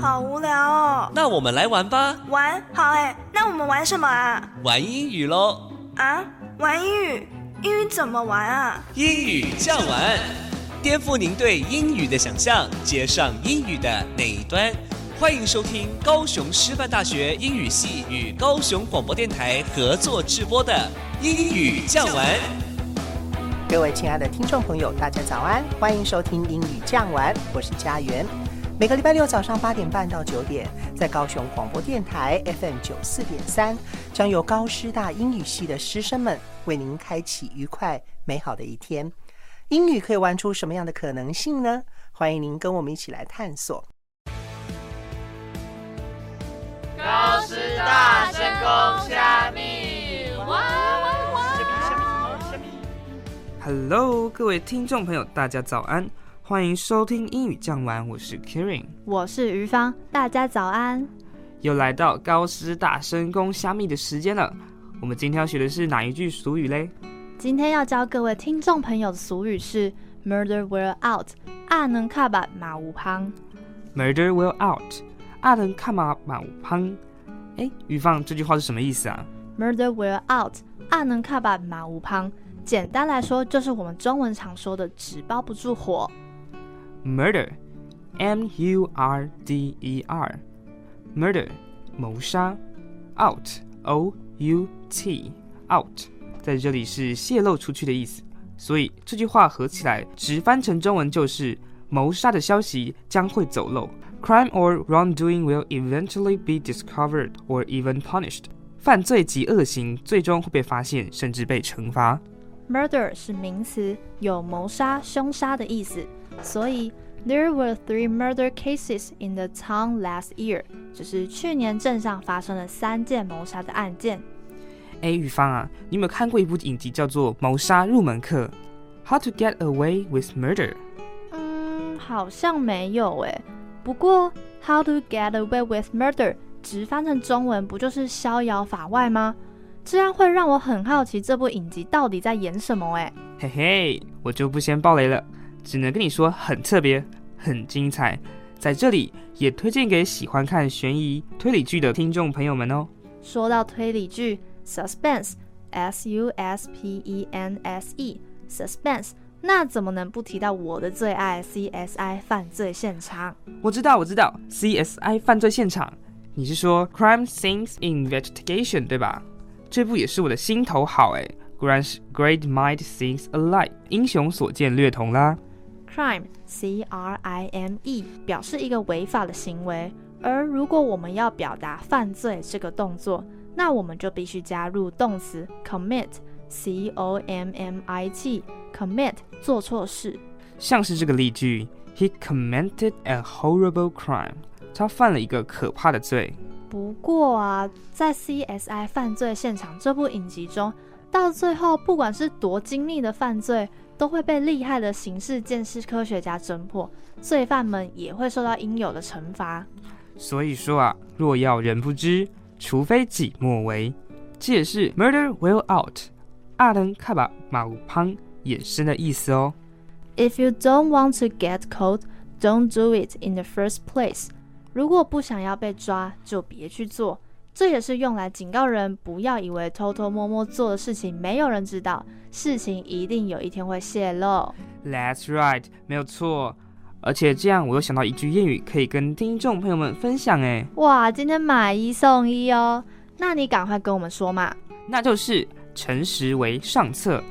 好无聊哦。那我们来玩吧，玩好哎，那我们玩什么啊？玩英语喽！啊，玩英语？英语怎么玩啊？英语酱玩，颠覆您对英语的想象，接上英语的那一端。欢迎收听高雄师范大学英语系与高雄广播电台合作直播的英语酱玩。各位亲爱的听众朋友，大家早安，欢迎收听英语酱玩，我是佳媛。每个礼拜六早上八点半到九点，在高雄广播电台 FM 九四点三，将由高师大英语系的师生们为您开启愉快美好的一天。英语可以玩出什么样的可能性呢？欢迎您跟我们一起来探索。高师大深宫虾米，哇哇哇！Hello，各位听众朋友，大家早安，欢迎收听英语讲完，我是 Karen，我是于芳，大家早安。又来到高师大深宫虾米的时间了，我们今天要学的是哪一句俗语嘞？今天要教各位听众朋友的俗语是 Murder will out，阿能卡巴马无胖。Murder will out。阿能看马马无胖，哎，于放这句话是什么意思啊？Murder will out，阿能看把马无胖。简单来说，就是我们中文常说的纸包不住火。Murder，M U R D E R，Murder，谋杀。Out，O U T，Out，在这里是泄露出去的意思，所以这句话合起来直翻成中文就是谋杀的消息将会走漏。Crime or wrongdoing will eventually be discovered or even punished。犯罪及恶行最终会被发现，甚至被惩罚。Murder 是名词，有谋杀、凶杀的意思。 所以，There were three murder cases in the town last year。就是去年镇上发生了三件谋杀的案件。哎，雨芳啊，你有没有看过一部影集叫做《谋杀入门课》？How to get away with murder？嗯，好像没有哎。不过，How to get away with murder 直翻成中文不就是逍遥法外吗？这样会让我很好奇这部影集到底在演什么哎。嘿嘿，我就不先爆雷了，只能跟你说很特别、很精彩。在这里也推荐给喜欢看悬疑推理剧的听众朋友们哦。说到推理剧，suspense，s u s p e n s e，suspense。那怎么能不提到我的最爱 CSI 犯罪现场？我知道，我知道 CSI 犯罪现场，你是说 Crime Scenes Investigation 对吧？这部也是我的心头好哎，Great Great Mind Things Alike，英雄所见略同啦。Crime C R I M E 表示一个违法的行为，而如果我们要表达犯罪这个动作，那我们就必须加入动词 commit。C O M M I T commit 做错事，像是这个例句，He committed a horrible crime，他犯了一个可怕的罪。不过啊，在 C S I 犯罪现场这部影集中，到最后不管是多精密的犯罪，都会被厉害的刑事鉴识科学家侦破，罪犯们也会受到应有的惩罚。所以说啊，若要人不知，除非己莫为，这也是 Murder will out。阿登卡巴马乌潘衍生的意思哦。If you don't want to get caught, don't do it in the first place。如果不想要被抓，就别去做。这也是用来警告人不要以为偷偷摸摸做的事情没有人知道，事情一定有一天会泄露。That's right，没有错。而且这样，我又想到一句谚语，可以跟听众朋友们分享哎。哇，今天买一送一哦！那你赶快跟我们说嘛。那就是。诚实为上策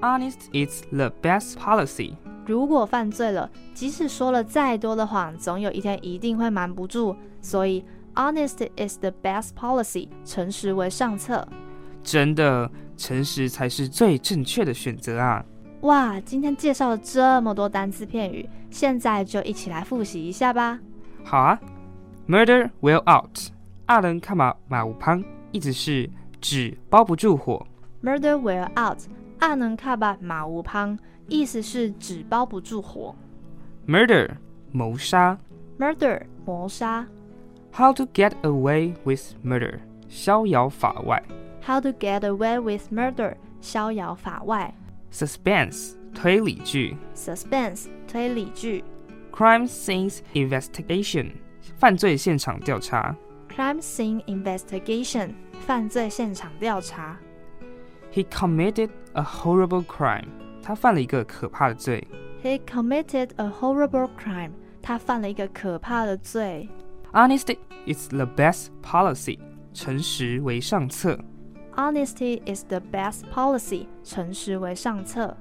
，Honest is the best policy。如果犯罪了，即使说了再多的谎，总有一天一定会瞒不住。所以，Honest is the best policy。诚实为上策。真的，诚实才是最正确的选择啊！哇，今天介绍了这么多单词片语，现在就一起来复习一下吧。好啊，Murder will out。阿伦看马马无旁，意思是纸包不住火。Murder will out，阿能卡巴马无旁，意思是纸包不住火。Murder，谋杀。Murder，谋杀。How to get away with murder，逍遥法外。How to get away with murder，逍遥法外。Suspense，推理剧。Suspense，推理剧。 crime scene investigation，犯罪现场调查。 crime scene investigation，犯罪现场调查。 He committed a horrible crime，他犯了一个可怕的罪。 He committed a horrible crime，他犯了一个可怕的罪。 Honesty is the best policy，诚实为上策。Honesty is the best policy，诚实为上策。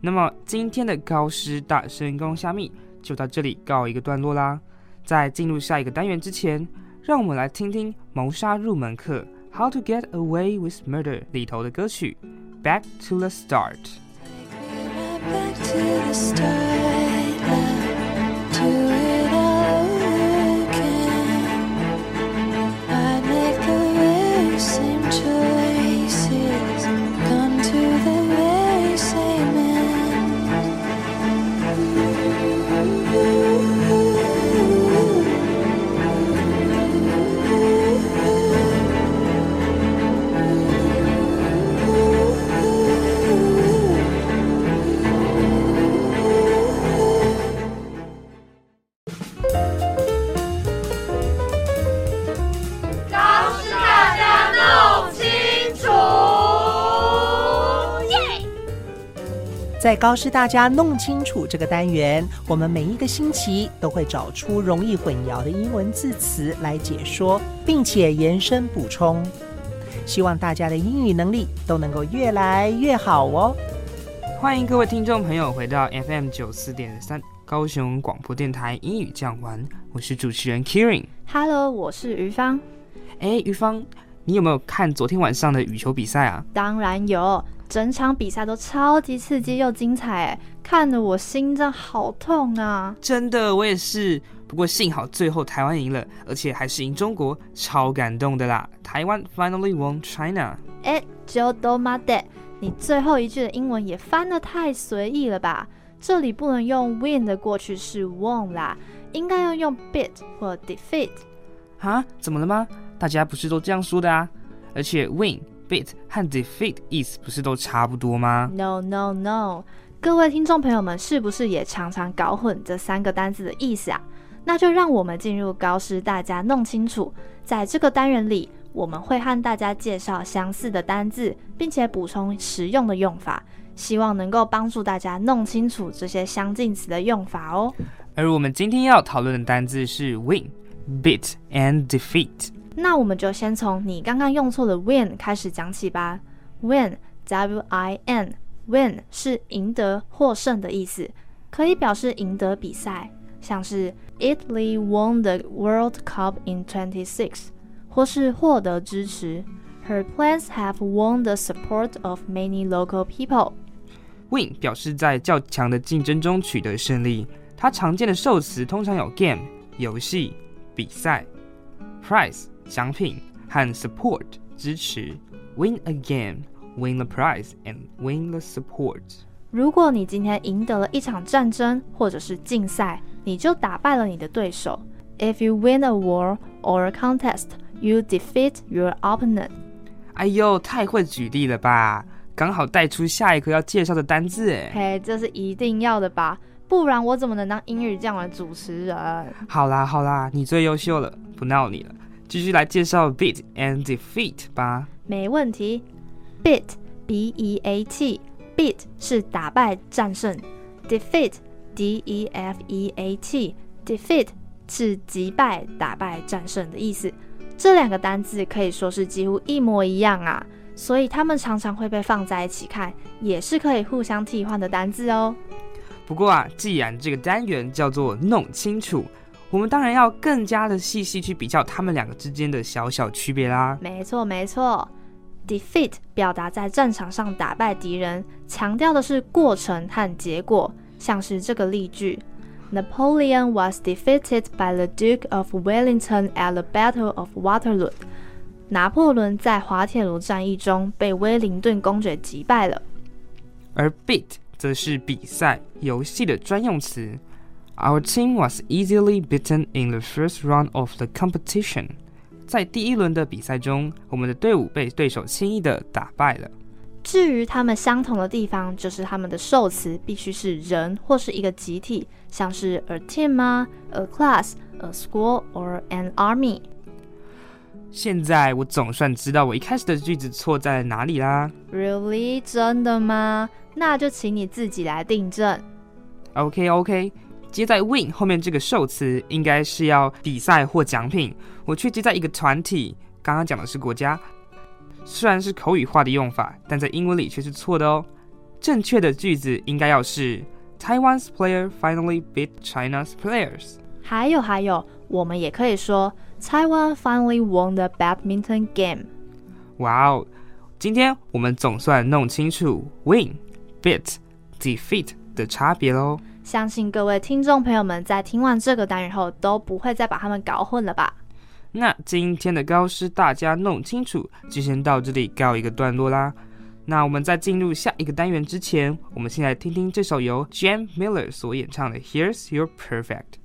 那么今天的高师大神功虾米就到这里告一个段落啦。在进入下一个单元之前，让我们来听听谋杀入门课《How to Get Away with Murder》里头的歌曲《Back to the Start》。Back to the start 在高师大家弄清楚这个单元，我们每一个星期都会找出容易混淆的英文字词来解说，并且延伸补充。希望大家的英语能力都能够越来越好哦。欢迎各位听众朋友回到 FM 九四点三高雄广播电台英语讲完，我是主持人 Kieran。Hello，我是于芳。哎，于芳，你有没有看昨天晚上的羽球比赛啊？当然有，整场比赛都超级刺激又精彩，哎，看得我心脏好痛啊！真的，我也是。不过幸好最后台湾赢了，而且还是赢中国，超感动的啦！台湾 finally won China。哎 j o d o m a d e 你最后一句的英文也翻得太随意了吧？这里不能用 win 的过去式 won 啦，应该要用 beat 或 defeat。啊？怎么了吗？大家不是都这样说的啊？而且 win、beat 和 defeat 意思不是都差不多吗？No no no！各位听众朋友们，是不是也常常搞混这三个单字的意思啊？那就让我们进入高师大家弄清楚。在这个单元里，我们会和大家介绍相似的单字，并且补充实用的用法，希望能够帮助大家弄清楚这些相近词的用法哦。而我们今天要讨论的单字是 win、beat and defeat。那我们就先从你刚刚用错的 win 开始讲起吧。win，w-i-n，win 是赢得、获胜的意思，可以表示赢得比赛，像是 Italy won the World Cup in 26，或是获得支持。Her plans have won the support of many local people。win 表示在较强的竞争中取得胜利，它常见的受词通常有 game 游戏、比赛、prize 奖品和 support 支持。Win a game, win the prize, and win the support。如果你今天赢得了一场战争或者是竞赛，你就打败了你的对手。If you win a war or a contest, you defeat your opponent. 哎呦，太会举例了吧！刚好带出下一个要介绍的单字哎。嘿，这是一定要的吧？不然我怎么能当英语这样的主持人？好啦好啦，你最优秀了，不闹你了。继续来介绍 beat and defeat 吧。没问题。Beat, B-E-A-T, beat 是打败、战胜。Defeat, D-E-F-E-A-T, defeat 是击败、打败、战胜的意思。这两个单字可以说是几乎一模一样啊，所以它们常常会被放在一起看，也是可以互相替换的单字哦。不过啊，既然这个单元叫做弄清楚，我们当然要更加的细细去比较他们两个之间的小小区别啦。没错，没错。Defeat 表达在战场上打败敌人，强调的是过程和结果，像是这个例句：Napoleon was defeated by the Duke of Wellington at the Battle of Waterloo。拿破仑在滑铁卢战役中被威灵顿公爵击败了。而 beat 则是比赛、游戏的专用词。Our team was easily beaten in the first round of the competition。在第一轮的比赛中，我们的队伍被对手轻易的打败了。至于他们相同的地方，就是他们的受词必须是人或是一个集体，像是 a team 啊，a class、a school or an army。现在我总算知道我一开始的句子错在哪里啦。Really？真的吗？那就请你自己来订正。OK OK，接在 win 后面这个受词应该是要比赛或奖品，我却接在一个团体，刚刚讲的是国家。虽然是口语化的用法，但在英文里却是错的哦。正确的句子应该要是 Taiwan's player finally beat China's players。还有还有，我们也可以说 Taiwan finally won the badminton game。哇哦！今天我们总算弄清楚 win、beat、defeat 的差别喽。相信各位听众朋友们在听完这个单元后，都不会再把它们搞混了吧？那今天的高师大家弄清楚，就先到这里告一个段落啦。那我们在进入下一个单元之前，我们先来听听这首由 Jam Miller 所演唱的《Here's Your Perfect》。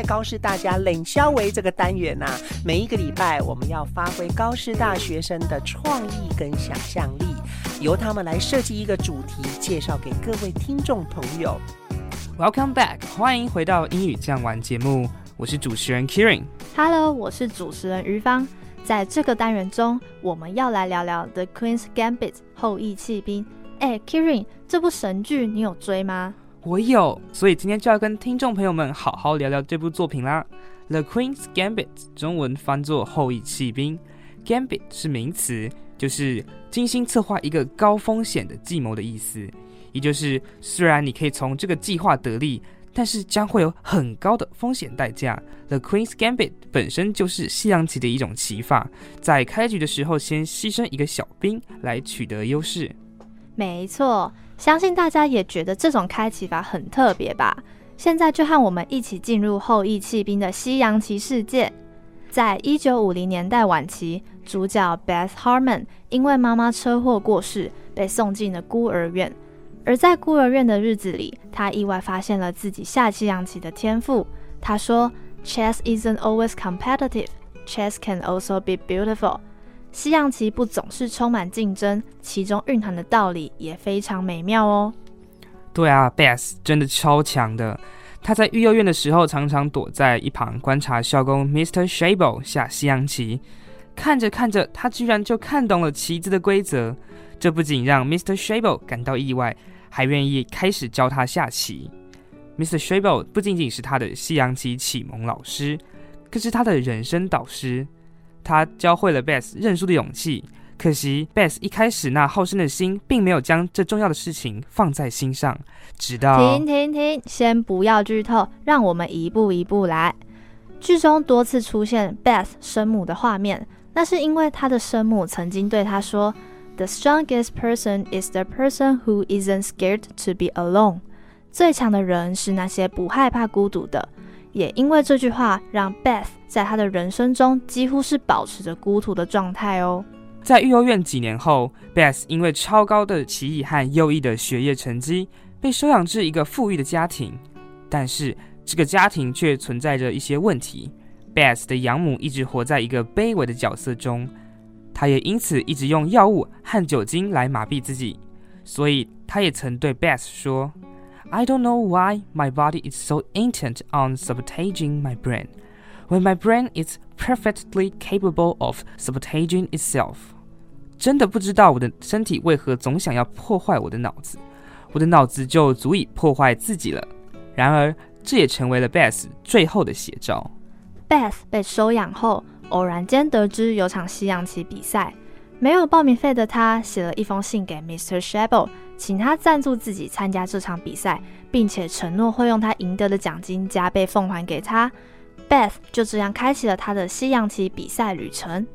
在高师大家冷消维这个单元呐、每一个礼拜我们要发挥高师大学生的创意跟想象力，由他们来设计一个主题，介绍给各位听众朋友。Welcome back，欢迎回到英语这样玩节目，我是主持人 Kieran。Hello，我是主持人于芳。在这个单元中，我们要来聊聊《The Queen's Gambit》后羿弃兵。哎，Kiran，这部神剧你有追吗？我有，所以今天就要跟听众朋友们好好聊聊这部作品啦。The Queen's Gambit 中文翻作后羿弃兵，Gambit 是名词，就是精心策划一个高风险的计谋的意思。也就是虽然你可以从这个计划得利，但是将会有很高的风险代价。The Queen's Gambit 本身就是西洋棋的一种棋法，在开局的时候先牺牲一个小兵来取得优势。没错，相信大家也觉得这种开启法很特别吧？现在就和我们一起进入后羿弃兵的西洋棋世界。在一九五零年代晚期，主角 Beth Harmon 因为妈妈车祸过世，被送进了孤儿院。而在孤儿院的日子里，他意外发现了自己下西洋棋的天赋。他说：“Chess isn't always competitive. Chess can also be beautiful.” 西洋棋不总是充满竞争，其中蕴含的道理也非常美妙哦。对啊，Beth 真的超强的。他在育幼院的时候，常常躲在一旁观察校工 Mr. Shable 下西洋棋。看着看着，他居然就看懂了棋子的规则。这不仅让 Mr. Shable 感到意外，还愿意开始教他下棋。Mr. Shable 不仅仅是他的西洋棋启蒙老师，更是他的人生导师。他教会了 Beth 认输的勇气。可惜，Beth 一开始那好胜的心，并没有将这重要的事情放在心上。直到停停停，先不要剧透，让我们一步一步来。剧中多次出现 Beth 生母的画面，那是因为她的生母曾经对她说：“The strongest person is the person who isn't scared to be alone。”最强的人是那些不害怕孤独的。也因为这句话，让 Beth 在她的人生中几乎是保持着孤独的状态哦。在育幼儿园几年后，Beth 因为超高的奇异和优异的学业成绩，被收养至一个富裕的家庭。但是这个家庭却存在着一些问题。Beth 的养母一直活在一个卑微的角色中，她也因此一直用药物和酒精来麻痹自己。所以，她也曾对 Beth 说 ：“I don't know why my body is so intent on sabotaging my brain, when my brain is perfectly capable of sabotaging itself。”真的不知道我的身体为何总想要破坏我的脑子，我的脑子就足以破坏自己了。然而，这也成为了 Beth 最后的写照。Beth 被收养后，偶然间得知有场西洋棋比赛， 没有报名费的他写了一封信给 Mr. Shable，请他赞助自己参加这场比赛，并且承诺会用他赢得的奖金加倍奉还给他。Beth 就这样开启了他的西洋棋比赛旅程。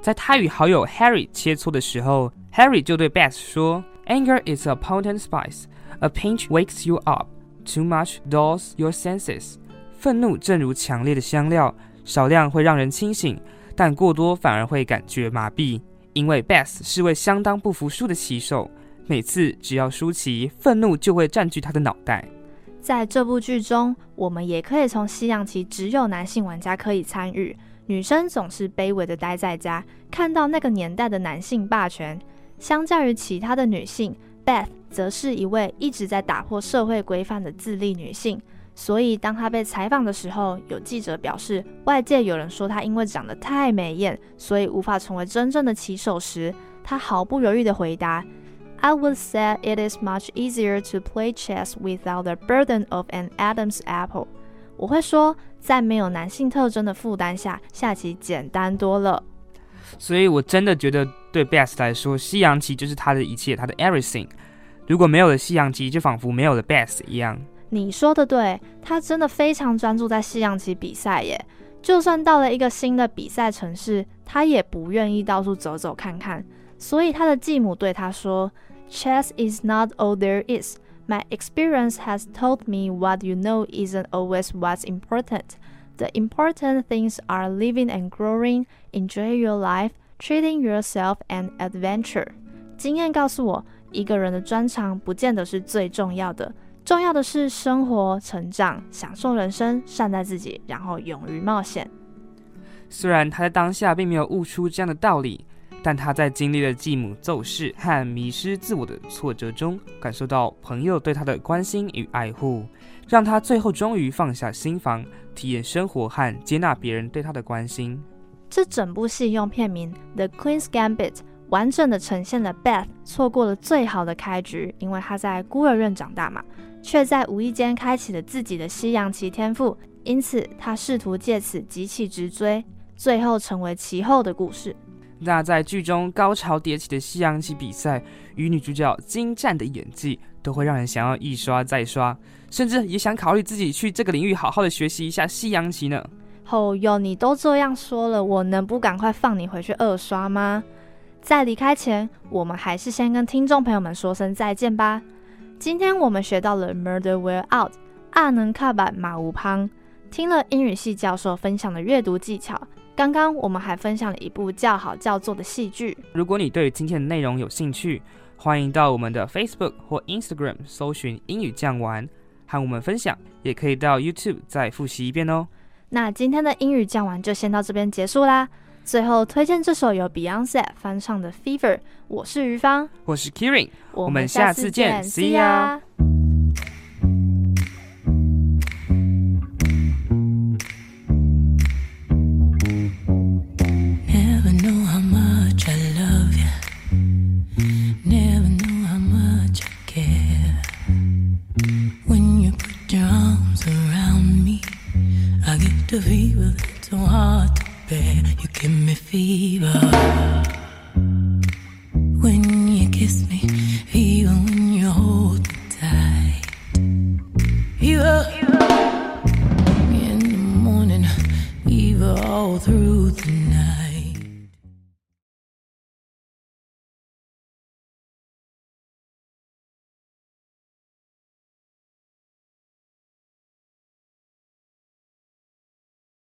在他与好友 Harry 切磋的时候，Harry 就对 Beth 说：“Anger is a potent spice. A pinch wakes you up. Too much dulls your senses.” 愤怒正如强烈的香料，少量会让人清醒，但过多反而会感觉麻痹。因为 Beth 是位相当不服输的棋手，每次只要输棋，愤怒就会占据他的脑袋。在这部剧中，我们也可以从西洋棋只有男性玩家可以参与。女生总是卑微的待在家，看到那个年代的男性霸权。相较于其他的女性，Beth 则是一位一直在打破社会规范的自立女性。所以，当他被采访的时候，有记者表示，外界有人说他因为长得太美艳，所以无法成为真正的棋手时，他毫不犹豫地回答：“I would say it is much easier to play chess without the burden of an Adam's apple。”我会说。在没有男性特征的负担下，下棋简单多了。所以，我真的觉得对 Beth 来说，西洋棋就是他的一切，他的 everything。如果没有了西洋棋，就仿佛没有了 Beth 一样。你说的对，他真的非常专注在西洋棋比赛耶。就算到了一个新的比赛城市，他也不愿意到处走走看看。所以，他的继母对他说：“Chess is not all there is。” My experience has told me what you know isn't always what's important. The important things are living and growing, enjoy your life, treating yourself and adventure. 经验告诉我，一个人的专长不见得是最重要的，重要的是生活、成长、享受人生、善待自己，然后勇于冒险。虽然他在当下并没有悟出这样的道理，但他在经历了继母奏事和迷失自我的挫折中，感受到朋友对他的关心与爱护，让他最后终于放下心防，体验生活和接纳别人对他的关心。这整部戏用片名《The Queen's Gambit》完整的呈现了 Beth 错过了最好的开局，因为她在孤儿院长大嘛，却在无意间开启了自己的西洋棋天赋，因此她试图借此急起直追，最后成为其后的故事。那在剧中高潮迭起的西洋棋比赛与女主角精湛的演技，都会让人想要一刷再刷，甚至也想考虑自己去这个领域好好的学习一下西洋棋呢。哦哟，你都这样说了，我能不赶快放你回去二刷吗？在离开前，我们还是先跟听众朋友们说声再见吧。今天我们学到了 Murder Wear Out，阿能卡版马无旁，听了英语系教授分享的阅读技巧。刚刚我们还分享了一部叫好叫座的戏剧。如果你对今天的内容有兴趣，欢迎到我们的 Facebook 或 Instagram 搜寻英语酱玩，和我们分享。也可以到 YouTube 再复习一遍哦。那今天的英语酱玩就先到这边结束啦。最后推荐这首由 Beyonce 翻唱的《Fever》。我是于芳，我是 Kieran，我们下次见，See ya。feet.